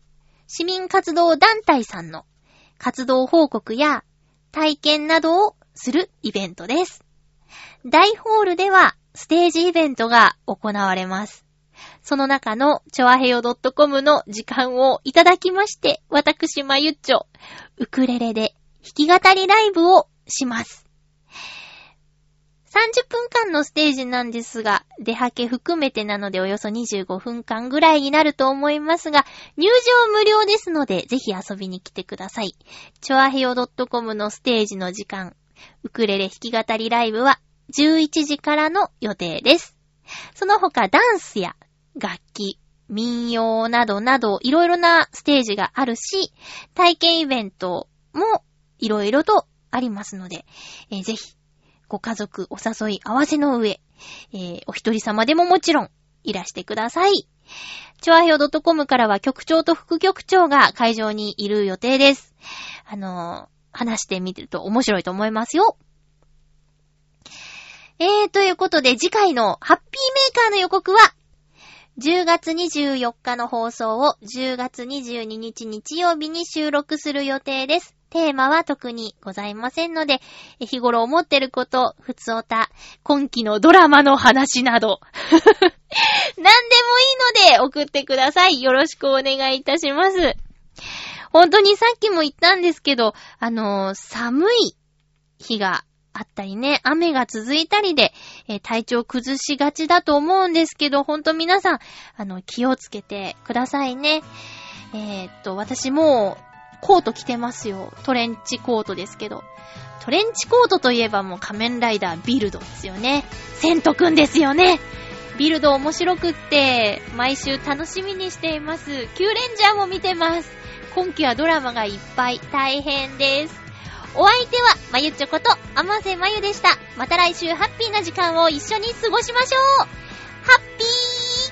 市民活動団体さんの活動報告や体験などをするイベントです。大ホールではステージイベントが行われます。その中の、ちょあへよ .com の時間をいただきまして、私、まゆっちょ、ウクレレで弾き語りライブをします。30分間のステージなんですが、出はけ含めてなのでおよそ25分間ぐらいになると思いますが、入場無料ですので、ぜひ遊びに来てください。ちょあへよ .com のステージの時間、ウクレレ弾き語りライブは11時からの予定です。その他ダンスや楽器、民謡などなど、いろいろなステージがあるし、体験イベントもいろいろとありますので、えー、ぜひ、ご家族お誘い合わせの上、えー、お一人様でももちろん、いらしてください。チョアヘオ .com からは局長と副局長が会場にいる予定です。あのー、話してみると面白いと思いますよ。えー、ということで次回のハッピーメーカーの予告は10月24日の放送を10月22日日曜日に収録する予定です。テーマは特にございませんので、日頃思ってること、ふつおた、今期のドラマの話など、何でもいいので送ってください。よろしくお願いいたします。本当にさっきも言ったんですけど、あのー、寒い日があったりね、雨が続いたりで、えー、体調崩しがちだと思うんですけど、ほんと皆さん、あの、気をつけてくださいね。えー、っと、私もコート着てますよ。トレンチコートですけど。トレンチコートといえばもう仮面ライダービルドですよね。セントくんですよね。ビルド面白くって、毎週楽しみにしています。キューレンジャーも見てます。今季はドラマがいっぱい大変です。お相手は、まゆちょこと、あませまゆでした。また来週ハッピーな時間を一緒に過ごしましょうハッピー